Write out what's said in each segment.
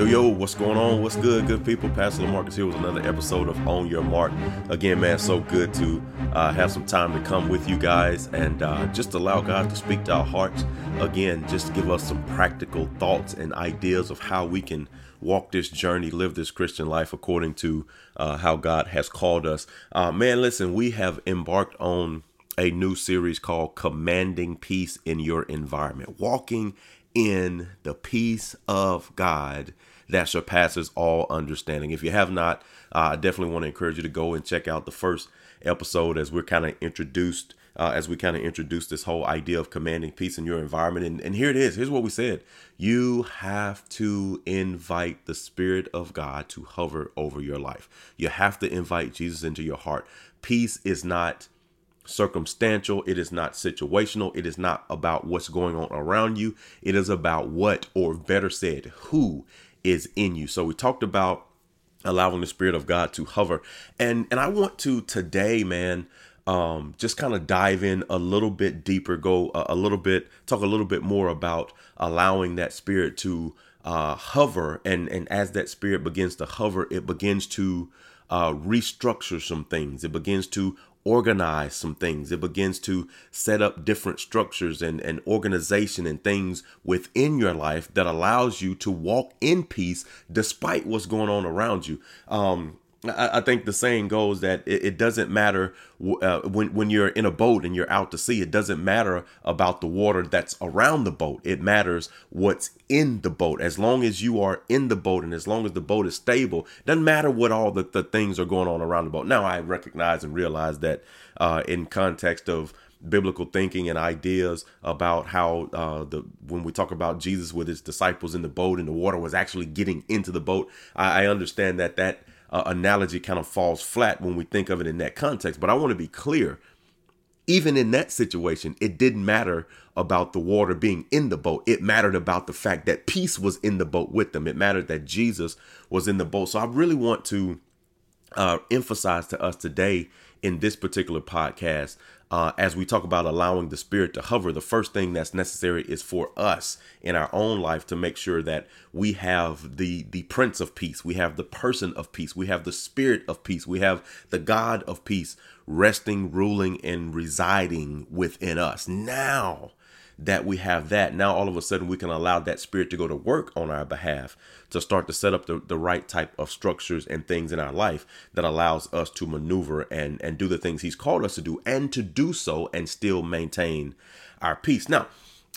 Yo, yo, what's going on? What's good, good people? Pastor Lamarcus here with another episode of On Your Mark. Again, man, so good to uh, have some time to come with you guys and uh, just allow God to speak to our hearts. Again, just give us some practical thoughts and ideas of how we can walk this journey, live this Christian life according to uh, how God has called us. Uh, man, listen, we have embarked on a new series called Commanding Peace in Your Environment, walking in the peace of God that surpasses all understanding. If you have not, uh, I definitely want to encourage you to go and check out the first episode as we're kind of introduced. Uh, as we kind of introduce this whole idea of commanding peace in your environment. And, and here it is. Here's what we said You have to invite the Spirit of God to hover over your life. You have to invite Jesus into your heart. Peace is not circumstantial. It is not situational. It is not about what's going on around you. It is about what, or better said, who is in you. So we talked about allowing the spirit of God to hover. And and I want to today, man, um just kind of dive in a little bit deeper, go a, a, little bit talk a little bit more about allowing that spirit to uh hover and and as that spirit begins to hover, it begins to uh, restructure some things. It begins to organize some things. It begins to set up different structures and, and organization and things within your life that allows you to walk in peace despite what's going on around you. Um, I, think the saying goes that it, it doesn't matter uh, when when you're in a boat and you're out to sea. It doesn't matter about the water that's around the boat. It matters what's in the boat. As long as you are in the boat and as long as the boat is stable, doesn't matter what all the, the things are going on around the boat. Now I recognize and realize that uh, in context of biblical thinking and ideas about how uh, the when we talk about Jesus with his disciples in the boat and the water was actually getting into the boat, I, I understand that that uh, analogy kind of falls flat when we think of it in that context. But I want to be clear. Even in that situation, it didn't matter about the water being in the boat. It mattered about the fact that peace was in the boat with them. It mattered that Jesus was in the boat. So I really want to uh, emphasize to us today in this particular podcast uh, as we talk about allowing the spirit to hover, the first thing that's necessary is for us in our own life to make sure that we have the the Prince of Peace, we have the person of peace, we have the Spirit of peace, we have the God of peace resting, ruling, and residing within us. Now that we have that, now all of a sudden we can allow that spirit to go to work on our behalf to start to set up the, the right type of structures and things in our life that allows us to maneuver and and do the things he's called us to do and to do so and still maintain our peace. Now,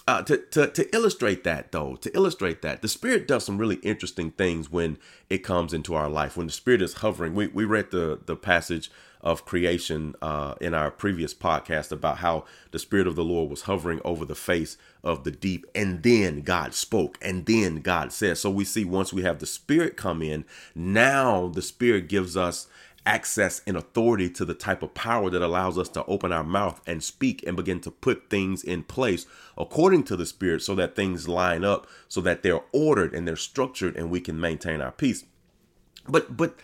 uh, to, to, to illustrate that though to illustrate that the spirit does some really interesting things when it comes into our life when the spirit is hovering we, we read the the passage of creation uh, in our previous podcast about how the Spirit of the Lord was hovering over the face of the deep, and then God spoke, and then God said. So we see once we have the Spirit come in, now the Spirit gives us access and authority to the type of power that allows us to open our mouth and speak and begin to put things in place according to the spirit so that things line up so that they're ordered and they're structured and we can maintain our peace but but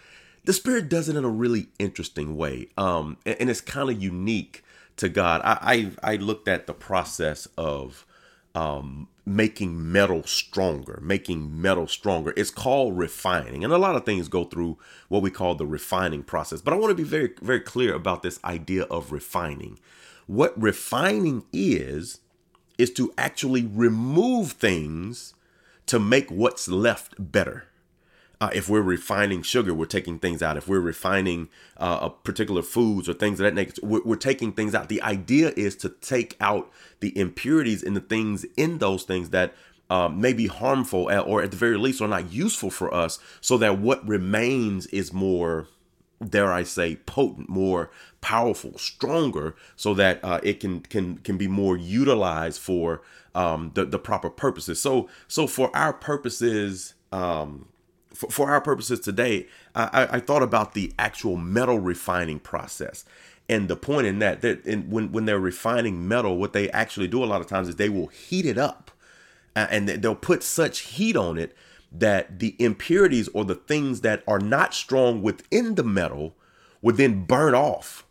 the spirit does it in a really interesting way um and, and it's kind of unique to god. I, I i looked at the process of um making metal stronger making metal stronger. It's called refining and a lot of things go through what we call the refining process but i want to be very very clear about this idea of refining. What refining is is to actually remove things to make what's left better uh, if we're refining sugar, we're taking things out. If we're refining uh, a particular foods or things of that nature, we're, we're, taking things out. The idea is to take out the impurities in the things in those things that um, may be harmful or at the very least are not useful for us, so that what remains is more, dare I say, potent, more powerful, stronger, so that uh, it can can can be more utilized for um, the the proper purposes. So so for our purposes. Um, for, for our purposes today, I, I, thought about the actual metal refining process. And the point in that, that in, when, when they're refining metal, what they actually do a lot of times is they will heat it up uh, and they'll put such heat on it that the impurities or the things that are not strong within the metal will then burn off.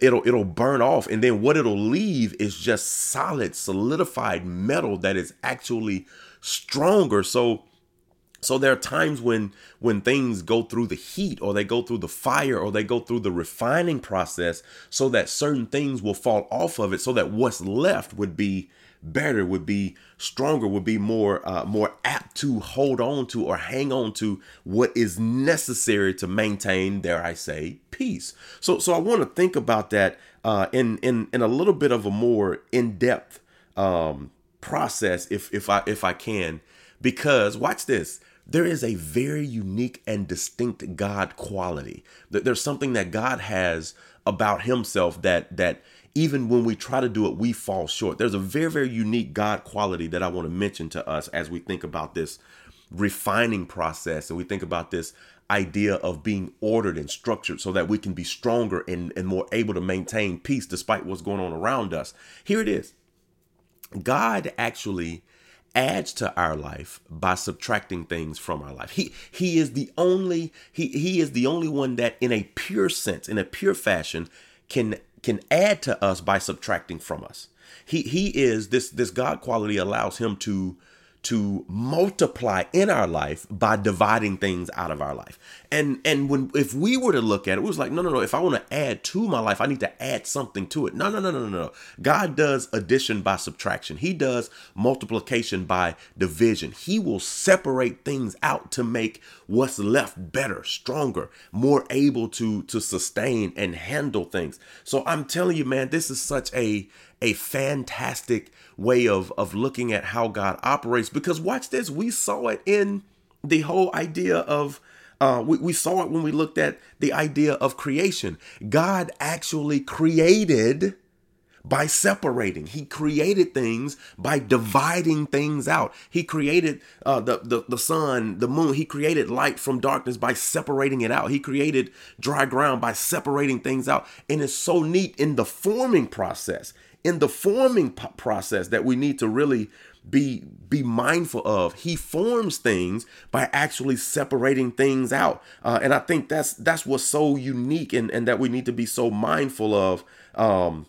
It'll it'll burn off, and then what it'll leave is just solid, solidified metal that is actually stronger. So So there are times when when things go through the heat or they go through the fire or they go through the refining process so that certain things will fall off of it so that what's left would be better would be stronger would be more uh, more apt to hold on to or hang on to what is necessary to maintain dare i say peace. So so i want to think about that uh, in in in a little bit of a more in-depth um, process if if i if i can. Because watch this there is a very unique and distinct God quality. There's something that God has about himself that that even when we try to do it, we fall short. There's a very, very unique God quality that I want to mention to us as we think about this refining process and we think about this idea of being ordered and structured so that we can be stronger and, and more able to maintain peace despite what's going on around us. Here it is God actually adds to our life by subtracting things from our life. He he is the only he he is the only one that in a pure sense, in a pure fashion can can add to us by subtracting from us. He he is this this God quality allows him to to multiply in our life by dividing things out of our life. And and when if we were to look at it, it was like, no, no, no. If I want to add to my life, I need to add something to it. No, no, no, no, no, no. God does addition by subtraction. He does multiplication by division. He will separate things out to make what's left better, stronger, more able to to sustain and handle things. So I'm telling you, man, this is such a a fantastic way of of looking at how God operates because watch this we saw it in the whole idea of uh, we, we saw it when we looked at the idea of creation. God actually created by separating. He created things by dividing things out. He created uh, the, the, the sun, the moon. He created light from darkness by separating it out. He created dry ground by separating things out. And it's so neat in the forming process in the forming process that we need to really be be mindful of. He forms things by actually separating things out. Uh, and i think that's that's what's so unique and, and that we need to be so mindful of um,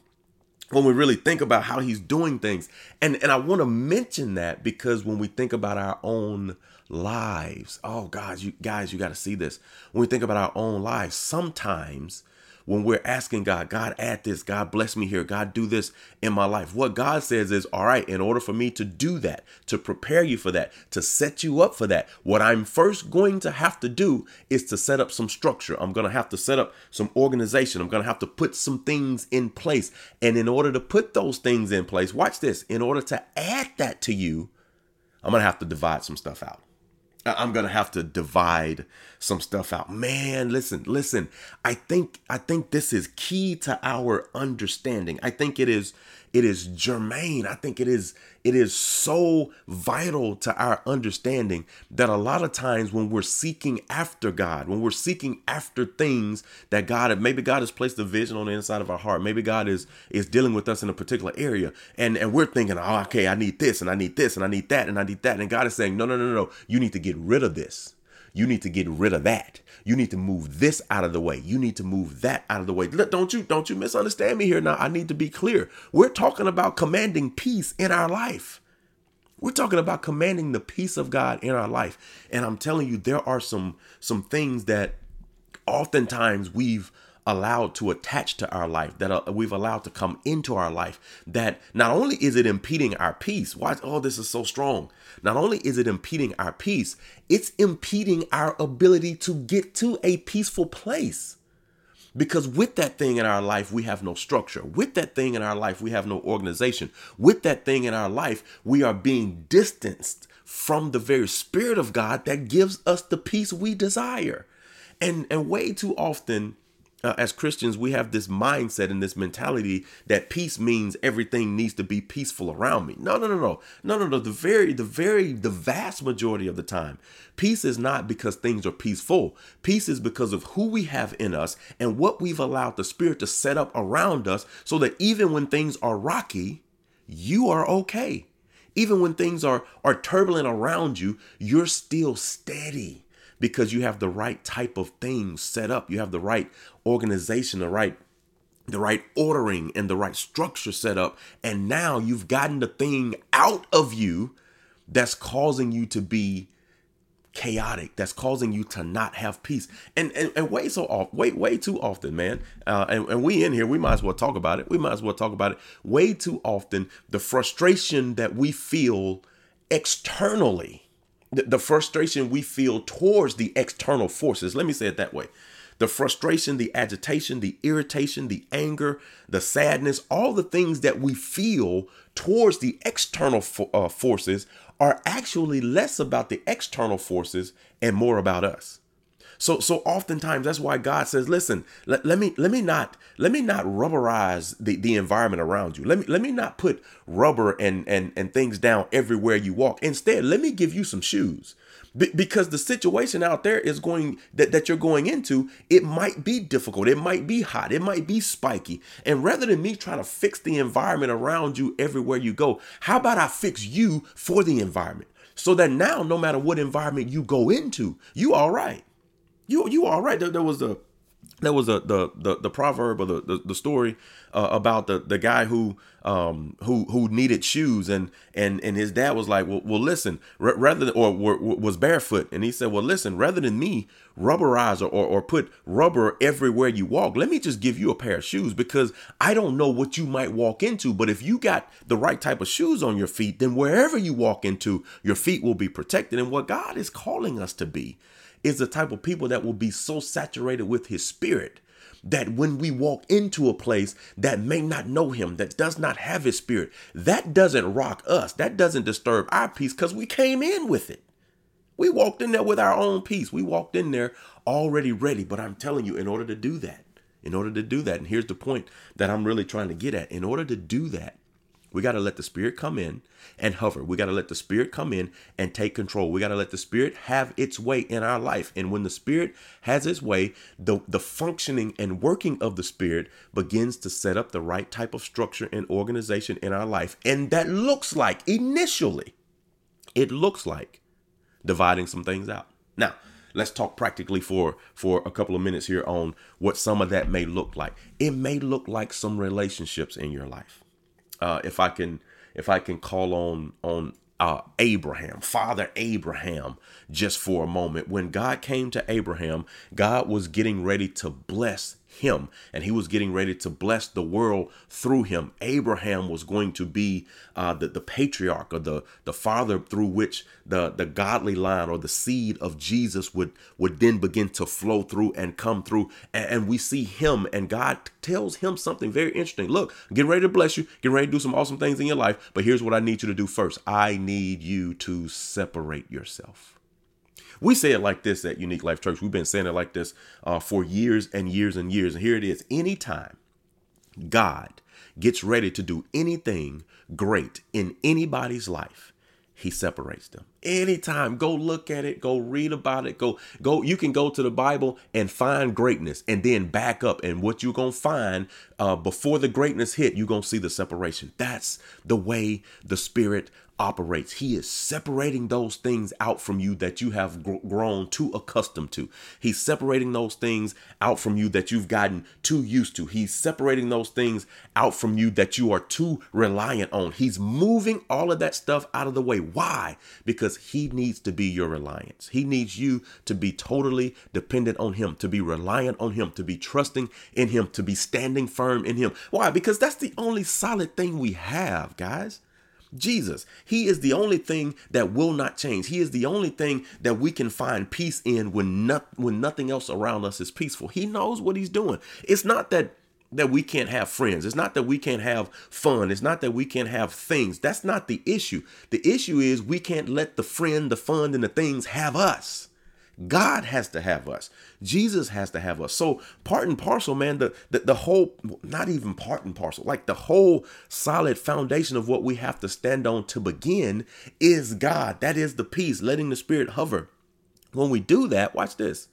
when we really think about how he's doing things. And and i want to mention that because when we think about our own lives oh guys you guys you got to see this. When we think about our own lives sometimes when we're asking God, God, add this, God, bless me here, God, do this in my life. What God says is, all right, in order for me to do that, to prepare you for that, to set you up for that, what I'm first going to have to do is to set up some structure. I'm going to have to set up some organization. I'm going to have to put some things in place. And in order to put those things in place, watch this, in order to add that to you, I'm going to have to divide some stuff out. I'm gonna have to divide some stuff out. Man, listen, listen. I think I think this is key to our understanding. I think it is it is germane. I think it is it is so vital to our understanding that a lot of times when we're seeking after God, when we're seeking after things that God maybe God has placed a vision on the inside of our heart, maybe God is is dealing with us in a particular area, and and we're thinking, oh, okay, I need this, and I need this, and I need that, and I need that, and God is saying, no, no, no, no, you need to get rid of this. You need to get rid of that. You need to move this out of the way. You need to move that out of the way. Look, Don't you don't you misunderstand me here now. I need to be clear. We're talking about commanding peace in our life. We're talking about commanding the peace of God in our life. And I'm telling you there are some some things that oftentimes we've allowed to attach to our life, that uh, we've allowed to come into our life, that not only is it impeding our peace, why, oh, this is so strong. Not only is it impeding our peace, it's impeding our ability to get to a peaceful place. Because with that thing in our life, we have no structure. With that thing in our life, we have no organization. With that thing in our life, we are being distanced from the very Spirit of God that gives us the peace we desire. And, and way too often, uh, as Christians, we have this mindset and this mentality that peace means everything needs to be peaceful around me. No, no, no, no, no, no, no. The very, the very, the vast majority of the time, peace is not because things are peaceful. Peace is because of who we have in us and what we've allowed the Spirit to set up around us so that even when things are rocky, you are okay. Even when things are, are turbulent around you, you're still steady because you have the right type of things set up. You have the right organization, the right the right ordering and the right structure set up. And now you've gotten the thing out of you that's causing you to be chaotic that's causing you to not have peace. And and, and way so off way way too often man uh, and, and we in here we might as well talk about it. We might as well talk about it. Way too often the frustration that we feel externally the, frustration we feel towards the external forces let me say it that way the frustration, the agitation, the irritation, the anger, the sadness, all the things that we feel towards the external fo- uh, forces are actually less about the external forces and more about us. So so oftentimes that's why God says, listen, let, let me let me not let me not rubberize the, the environment around you. Let me let me not put rubber and and and things down everywhere you walk. Instead, let me give you some shoes. Be- because the situation out there is going that, that you're going into it might be difficult it might be hot it might be spiky and rather than me trying to fix the environment around you everywhere you go how about i fix you for the environment so that now no matter what environment you go into you all right you you all right. There, there was a there was a the the, the proverb or the, the, the story uh, about the the guy who um who who needed shoes. And and and his dad was like well, well listen r- rather than or w- was barefoot. And he said well listen rather than me rubberize or, or or put rubber everywhere you walk let me just give you a pair of shoes because I don't know what you might walk into. But if you got the right type of shoes on your feet then wherever you walk into your feet will be protected. And what God is calling us to be is the type of people that will be so saturated with his spirit that when we walk into a place that may not know him, that does not have his spirit, that doesn't rock us. That doesn't disturb our peace because we came in with it. We walked in there with our own peace. We walked in there already ready. But I'm telling you, in order to do that, in order to do that, and here's the point that I'm really trying to get at in order to do that, we got to let the Spirit come in and hover. We got to let the Spirit come in and take control. We got to let the Spirit have its way in our life. And when the Spirit has its way, the, the functioning and working of the Spirit begins to set up the right type of structure and organization in our life. And that looks like, initially, it looks like dividing some things out. Now, let's talk practically for for a couple of minutes here on what some of that may look like. It may look like some relationships in your life uh, if I can if I can call on on uh, Abraham, Father Abraham, just for a moment. When God came to Abraham, God was getting ready to bless him and he was getting ready to bless the world through him. Abraham was going to be uh, the, the patriarch or the, the father through which the, the godly line or the seed of jesus would would then begin to flow through and come through. And, and we see him and god tells him something very interesting. Look get ready to bless you. Get ready to do some awesome things in your life but here's what i need you to do first. I need you to separate yourself we say it like this at Unique Life Church. We've been saying it like this uh, for years and years and years. And here it is. Anytime God gets ready to do anything great in anybody's life, he separates them. Anytime, go look at it, go read about it, go, go, you can go to the Bible and find greatness and then back up. And what you're gonna find uh, before the greatness hit, you're gonna see the separation. That's the way the spirit operates. He is separating those things out from you that you have gr- grown too accustomed to. He's separating those things out from you that you've gotten too used to. He's separating those things out from you that you are too reliant on. He's moving all of that stuff out of the way. Why? Because he needs to be your reliance. He needs you to be totally dependent on him, to be reliant on him, to be trusting in him, to be standing firm in him. Why? Because that's the only solid thing we have, guys. Jesus. He is the only thing that will not change. He is the only thing that we can find peace in when not, when nothing else around us is peaceful. He knows what he's doing. It's not that that we can't have friends. It's not that we can't have fun. It's not that we can't have things. That's not the issue. The issue is we can't let the friend, the fun, and the things have us. God has to have us. Jesus has to have us. So part and parcel, man, the, the, the whole, not even part and parcel, like the whole solid foundation of what we have to stand on to begin is God. That is the peace, letting the spirit hover. When we do that, watch this.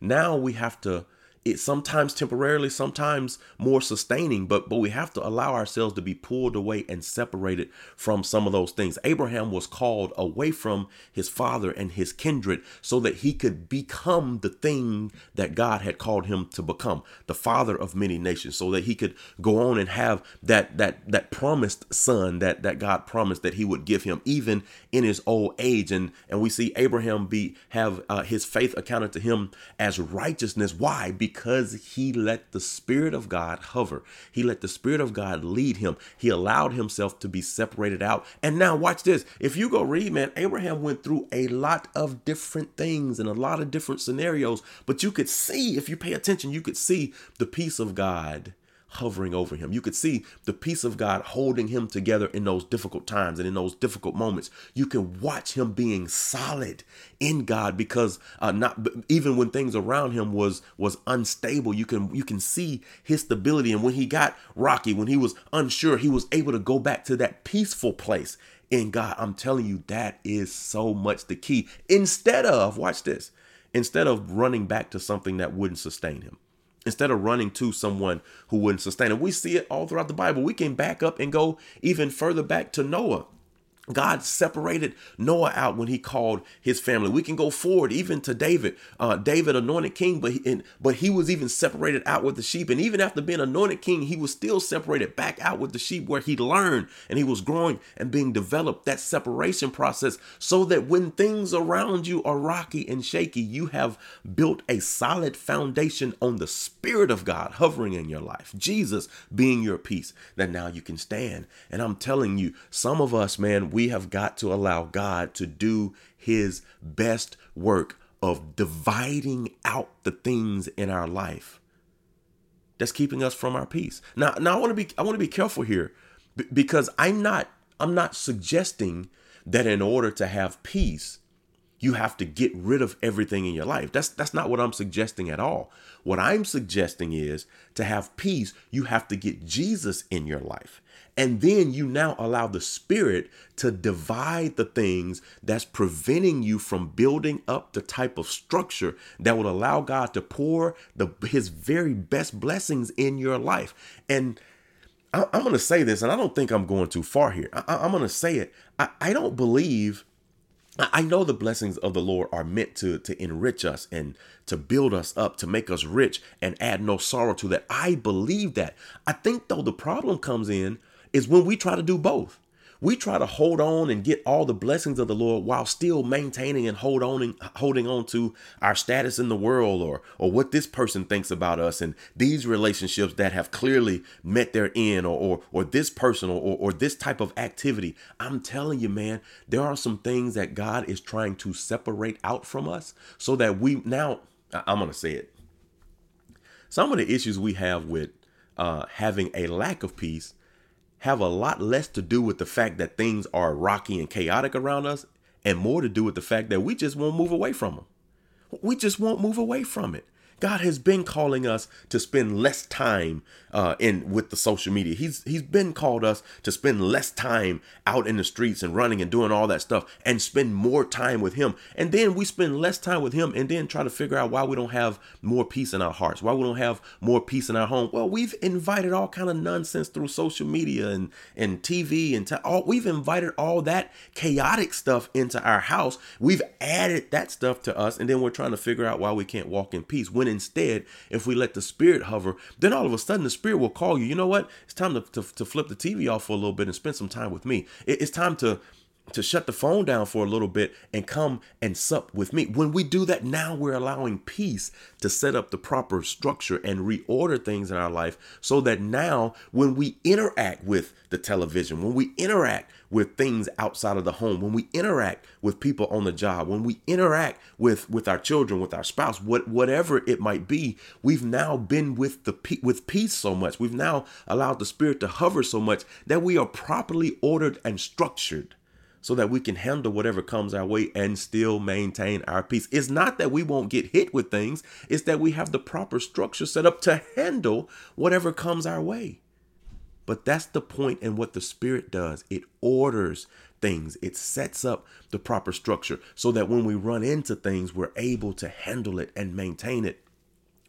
Now we have to it's sometimes temporarily, sometimes more sustaining, but but we have to allow ourselves to be pulled away and separated from some of those things. Abraham was called away from his father and his kindred so that he could become the thing that God had called him to become, the father of many nations, so that he could go on and have that that that promised son that that God promised that he would give him even in his old age. And and we see Abraham be have uh, his faith accounted to him as righteousness. Why? Because because he let the Spirit of God hover. He let the Spirit of God lead him. He allowed himself to be separated out. And now, watch this. If you go read, man, Abraham went through a lot of different things and a lot of different scenarios, but you could see, if you pay attention, you could see the peace of God hovering over him. You could see the peace of God holding him together in those difficult times and in those difficult moments. You can watch him being solid in God because uh, not even when things around him was was unstable, you can you can see his stability. And when he got rocky, when he was unsure, he was able to go back to that peaceful place in God. I'm telling you, that is so much the key. Instead of watch this, instead of running back to something that wouldn't sustain him instead of running to someone who wouldn't sustain it. We see it all throughout the Bible. We can back up and go even further back to Noah. God separated Noah out when he called his family. We can go forward even to David. Uh, David anointed king, but he, and, but he was even separated out with the sheep. And even after being anointed king, he was still separated back out with the sheep where he learned and he was growing and being developed. That separation process so that when things around you are rocky and shaky, you have built a solid foundation on the Spirit of God hovering in your life. Jesus being your peace that now you can stand. And I'm telling you, some of us, man, we we have got to allow God to do his best work of dividing out the things in our life that's keeping us from our peace. Now, now I want to be I want to be careful here because I'm not I'm not suggesting that in order to have peace you have to get rid of everything in your life. That's that's not what I'm suggesting at all. What I'm suggesting is to have peace, you have to get Jesus in your life. And then you now allow the Spirit to divide the things that's preventing you from building up the type of structure that would allow God to pour the His very best blessings in your life. And I, am going to say this, and I don't think I'm going too far here. I, am going to say it. I, I don't believe I know the blessings of the Lord are meant to, to enrich us and to build us up, to make us rich and add no sorrow to that. I believe that. I think, though, the problem comes in is when we try to do both we try to hold on and get all the blessings of the Lord while still maintaining and hold on holding on to our status in the world or or what this person thinks about us and these relationships that have clearly met their end or or, or this person or, or this type of activity. I'm telling you, man, there are some things that God is trying to separate out from us so that we now I'm gonna say it. Some of the issues we have with uh, having a lack of peace have a lot less to do with the fact that things are rocky and chaotic around us and more to do with the fact that we just won't move away from them. We just won't move away from it. God has been calling us to spend less time uh, in with the social media. He's he's been called us to spend less time out in the streets and running and doing all that stuff and spend more time with Him. And then we spend less time with Him and then try to figure out why we don't have more peace in our hearts, why we don't have more peace in our home. Well, we've invited all kind of nonsense through social media and and TV and t- all. We've invited all that chaotic stuff into our house. We've added that stuff to us, and then we're trying to figure out why we can't walk in peace. When instead, if we let the Spirit hover, then all of a sudden the Spirit will call you. You know what? It's time to, to, to flip the TV off for a little bit and spend some time with me. It, it's time to to shut the phone down for a little bit and come and sup with me. When we do that, now we're allowing peace to set up the proper structure and reorder things in our life so that now when we interact with the television, when we interact with things outside of the home, when we interact with people on the job, when we interact with with our children, with our spouse, what whatever it might be, we've now been with the with peace so much. We've now allowed the spirit to hover so much that we are properly ordered and structured so that we can handle whatever comes our way and still maintain our peace. It's not that we won't get hit with things, it's that we have the proper structure set up to handle whatever comes our way. But that's the point in what the Spirit does it orders things, it sets up the proper structure so that when we run into things, we're able to handle it and maintain it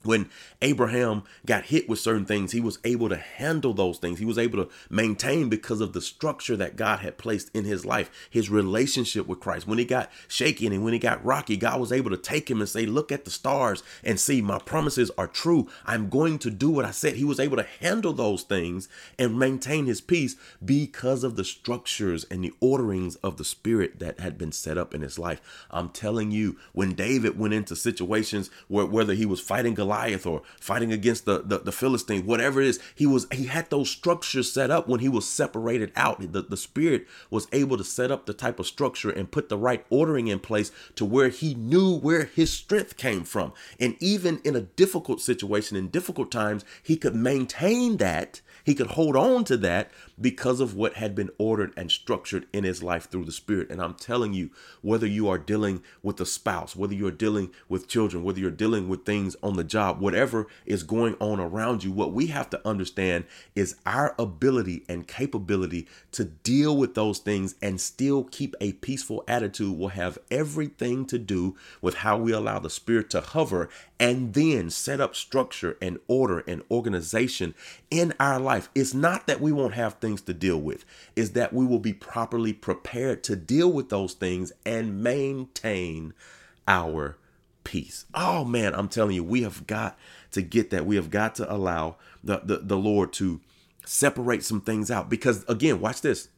when Abraham got hit with certain things, he was able to handle those things. He was able to maintain because of the structure that God had placed in his life, his relationship with Christ. When he got shaky and when he got rocky, God was able to take him and say, Look at the stars and see, my promises are true. I'm going to do what I said. He was able to handle those things and maintain his peace because of the structures and the orderings of the spirit that had been set up in his life. I'm telling you, when David went into situations where whether he was fighting Goliath, Goliath or fighting against the, the, the Philistine, whatever it is, he was he had those structures set up when he was separated out. The, the spirit was able to set up the type of structure and put the right ordering in place to where he knew where his strength came from. And even in a difficult situation, in difficult times, he could maintain that he could hold on to that because of what had been ordered and structured in his life through the Spirit. And I'm telling you, whether you are dealing with a spouse, whether you're dealing with children, whether you're dealing with things on the job, whatever is going on around you, what we have to understand is our ability and capability to deal with those things and still keep a peaceful attitude will have everything to do with how we allow the Spirit to hover and then set up structure and order and organization in our life. It's not that we won't have things to deal with, is that we will be properly prepared to deal with those things and maintain our peace. Oh man, I'm telling you, we have got to get that. We have got to allow the, the, the Lord to separate some things out because again, watch this.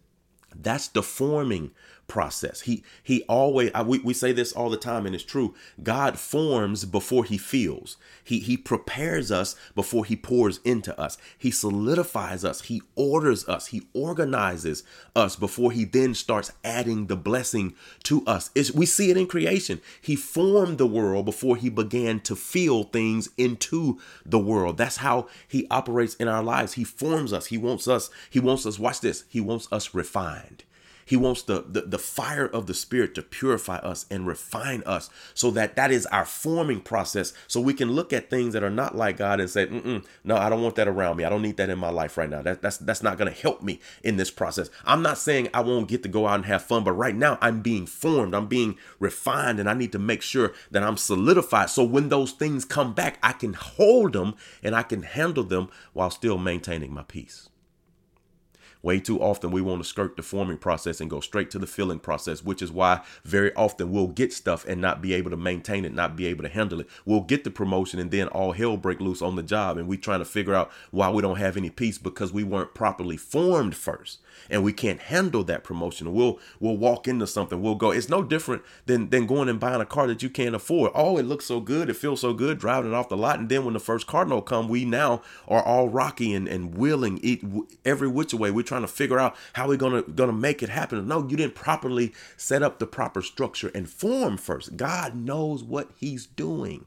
That's the forming process. He he always I, we, we say this all the time and it's true. God forms before he feels. He he prepares us before he pours into us. He solidifies us. He orders us. He organizes us before he then starts adding the blessing to us. It's, we see it in creation. He formed the world before he began to feel things into the world. That's how he operates in our lives. He forms us. He wants us. He wants us watch this. He wants us refined. He wants the, the, the fire of the Spirit to purify us and refine us so that that is our forming process. So we can look at things that are not like God and say, no, I don't want that around me. I don't need that in my life right now. That, that's, that's not going to help me in this process. I'm not saying I won't get to go out and have fun, but right now I'm being formed, I'm being refined, and I need to make sure that I'm solidified. So when those things come back, I can hold them and I can handle them while still maintaining my peace. Way too often we want to skirt the forming process and go straight to the filling process, which is why very often we'll get stuff and not be able to maintain it, not be able to handle it. We'll get the promotion and then all hell break loose on the job and we're trying to figure out why we don't have any peace because we weren't properly formed first and we can't handle that promotion. We'll we'll walk into something. We'll go. It's no different than than going and buying a car that you can't afford. Oh, it looks so good. It feels so good driving it off the lot. And then when the first Cardinal come, we now are all rocky and and willing eat every which way. We're trying to figure out how we're gonna gonna make it happen. No, you didn't properly set up the proper structure and form first. God knows what He's doing.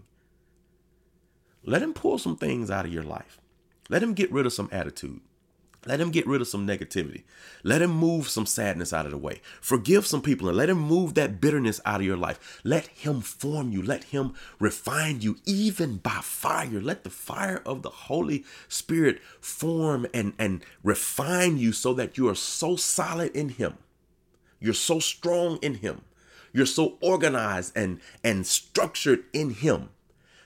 Let Him pull some things out of your life. Let Him get rid of some attitude. Let him get rid of some negativity. Let him move some sadness out of the way. Forgive some people and let him move that bitterness out of your life. Let him form you. Let him refine you, even by fire. Let the fire of the Holy Spirit form and, and refine you so that you are so solid in him. You're so strong in him. You're so organized and, and structured in him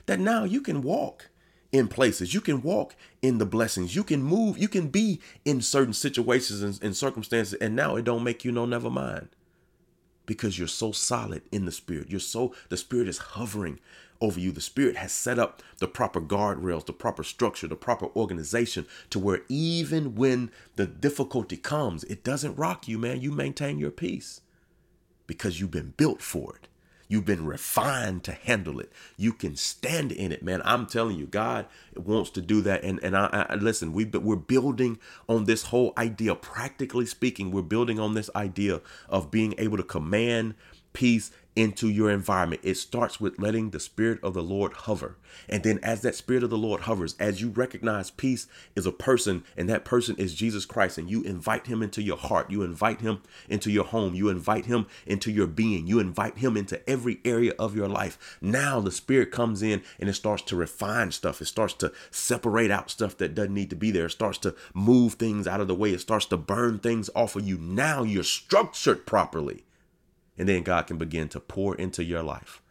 that now you can walk in places. You can walk in the blessings. You can move. You can be in certain situations and, and, circumstances. And now it don't make you no never mind. Because you're so solid in the spirit. You're so the spirit is hovering over you. The spirit has set up the proper guardrails, the proper structure, the proper organization to where even when the difficulty comes, it doesn't rock you, man. You maintain your peace because you've been built for it. You've been refined to handle it. You can stand in it, man. I'm telling you, God wants to do that. And and I, I listen. We we're building on this whole idea. Practically speaking, we're building on this idea of being able to command peace into your environment. It starts with letting the Spirit of the Lord hover. And then, as that Spirit of the Lord hovers, as you recognize peace is a person, and that person is Jesus Christ, and you invite him into your heart, you invite him into your home, you invite him into your being, you invite him into every area of your life. Now, the Spirit comes in and it starts to refine stuff, it starts to separate out stuff that doesn't need to be there, it starts to move things out of the way, it starts to burn things off of you. Now, you're structured properly and then God can begin to pour into your life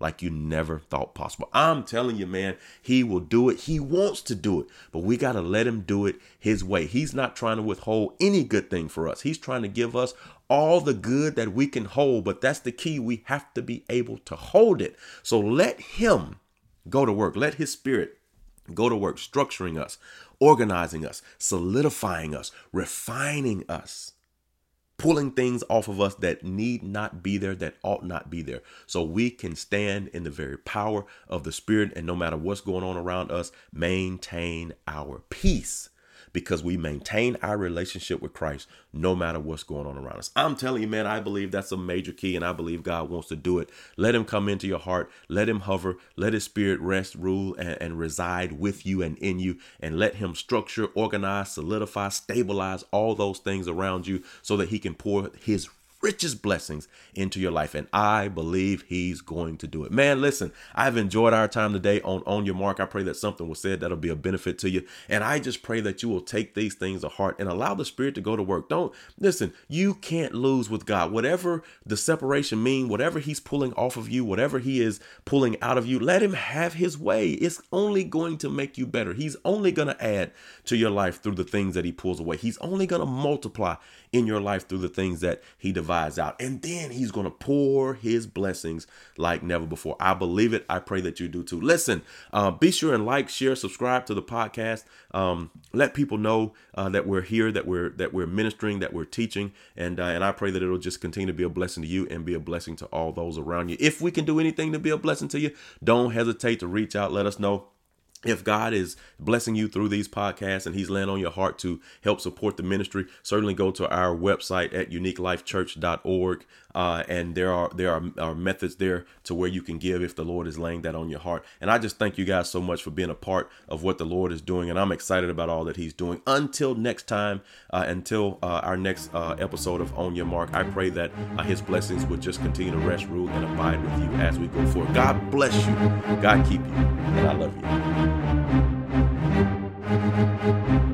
like you never thought possible. I'm telling you, man, he will do it. He wants to do it, but we got to let him do it his way. He's not trying to withhold any good thing for us. He's trying to give us all the good that we can hold, but that's the key. We have to be able to hold it. So let him go to work. Let his spirit go to work structuring us, organizing us, solidifying us, refining us pulling things off of us that need not be there, that ought not be there. So we can stand in the very power of the Spirit and no matter what's going on around us, maintain our peace because we maintain our relationship with Christ no matter what's going on around us. I'm telling you, man, I believe that's a major key, and I believe God wants to do it. Let Him come into your heart, let Him hover, let His Spirit rest, rule, and, and reside with you and in you, and let Him structure, organize, solidify, stabilize all those things around you so that He can pour His richest blessings into your life. And I believe he's going to do it. Man, listen, I've enjoyed our time today on On Your Mark. I pray that something was said that'll be a benefit to you. And I just pray that you will take these things to heart and allow the Spirit to go to work. Don't listen, you can't lose with God. Whatever the separation mean, whatever he's pulling off of you, whatever he is pulling out of you, let him have his way. It's only going to make you better. He's only going to add to your life through the things that he pulls away. He's only going to multiply in your life through the things that he divides out. And then he's going to pour his blessings like never before. I believe it. I pray that you do too. Listen, uh, be sure and like, share, subscribe to the podcast. Um, let people know uh, that we're here, that we're that we're ministering, that we're teaching, and uh, and I pray that it'll just continue to be a blessing to you and be a blessing to all those around you. If we can do anything to be a blessing to you, don't hesitate to reach out. Let us know if God is blessing you through these podcasts and He's laying on your heart to help support the ministry, certainly go to our website at uniquelifechurch.org. Uh, and there are there are, are, methods there to where you can give if the Lord is laying that on your heart. And I just thank you guys so much for being a part of what the Lord is doing, and I'm excited about all that He's doing. Until next time, uh, until uh, our next uh, episode of On Your Mark, I pray that uh, His blessings would just continue to rest, rule, and abide with you as we go forward. God bless you, God keep you, and I love you.